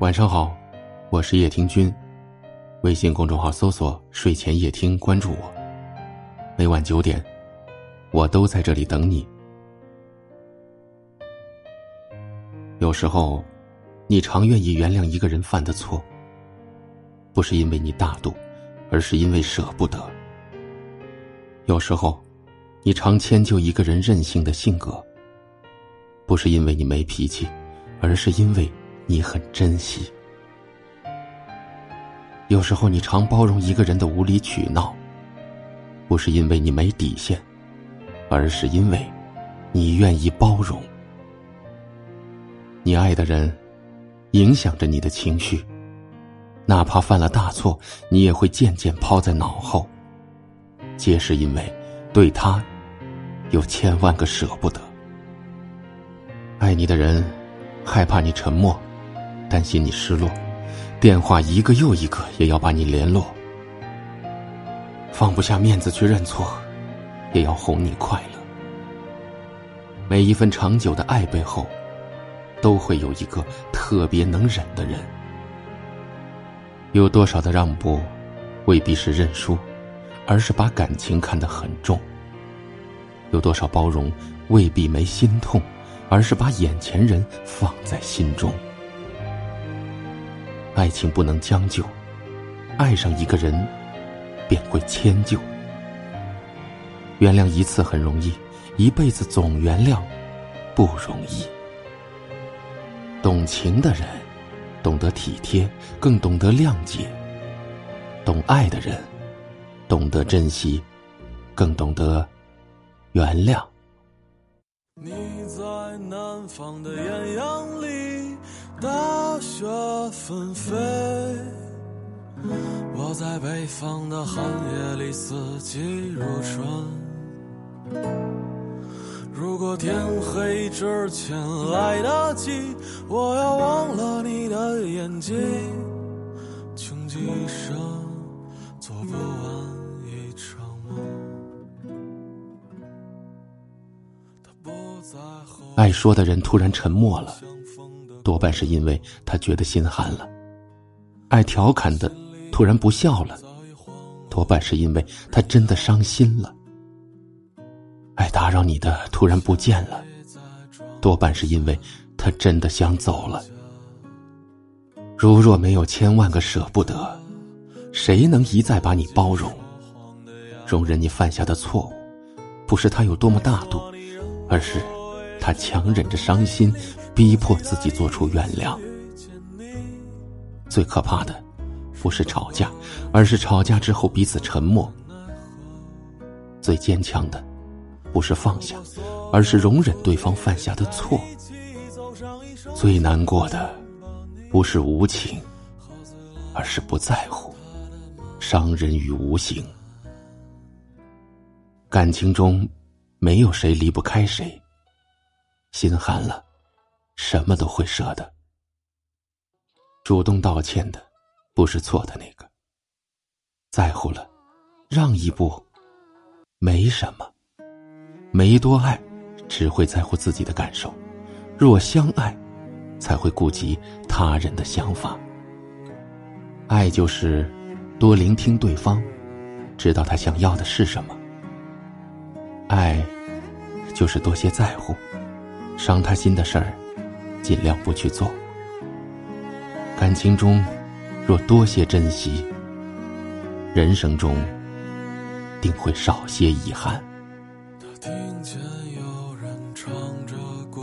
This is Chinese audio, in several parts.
晚上好，我是叶听君，微信公众号搜索“睡前夜听”，关注我。每晚九点，我都在这里等你。有时候，你常愿意原谅一个人犯的错，不是因为你大度，而是因为舍不得。有时候，你常迁就一个人任性的性格，不是因为你没脾气，而是因为。你很珍惜。有时候，你常包容一个人的无理取闹，不是因为你没底线，而是因为你愿意包容。你爱的人影响着你的情绪，哪怕犯了大错，你也会渐渐抛在脑后，皆是因为对他有千万个舍不得。爱你的人害怕你沉默。担心你失落，电话一个又一个也要把你联络，放不下面子去认错，也要哄你快乐。每一份长久的爱背后，都会有一个特别能忍的人。有多少的让步，未必是认输，而是把感情看得很重；有多少包容，未必没心痛，而是把眼前人放在心中。爱情不能将就，爱上一个人，便会迁就。原谅一次很容易，一辈子总原谅不容易。懂情的人，懂得体贴，更懂得谅解；懂爱的人，懂得珍惜，更懂得原谅。你在南方的艳阳里。大雪纷飞，我在北方的寒夜里四季如春。如果天黑之前来得及，我要忘了你的眼睛。穷极一生做不完一场梦。爱说的人突然沉默了。多半是因为他觉得心寒了，爱调侃的突然不笑了，多半是因为他真的伤心了。爱打扰你的突然不见了，多半是因为他真的想走了。如若没有千万个舍不得，谁能一再把你包容，容忍你犯下的错误？不是他有多么大度，而是他强忍着伤心。逼迫自己做出原谅。最可怕的，不是吵架，而是吵架之后彼此沉默。最坚强的，不是放下，而是容忍对方犯下的错。最难过的，不是无情，而是不在乎，伤人于无形。感情中，没有谁离不开谁。心寒了。什么都会舍得。主动道歉的，不是错的那个。在乎了，让一步，没什么。没多爱，只会在乎自己的感受；若相爱，才会顾及他人的想法。爱就是多聆听对方，知道他想要的是什么。爱就是多些在乎，伤他心的事儿。尽量不去做。感情中，若多些珍惜，人生中定会少些遗憾。他听见有人唱着古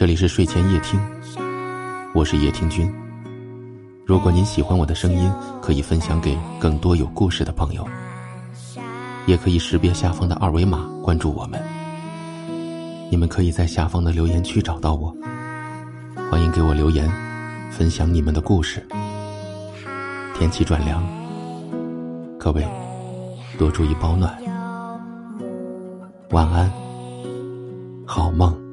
这里是睡前夜听，我是夜听君。如果您喜欢我的声音，可以分享给更多有故事的朋友，也可以识别下方的二维码关注我们。你们可以在下方的留言区找到我，欢迎给我留言，分享你们的故事。天气转凉，各位多注意保暖，晚安，好梦。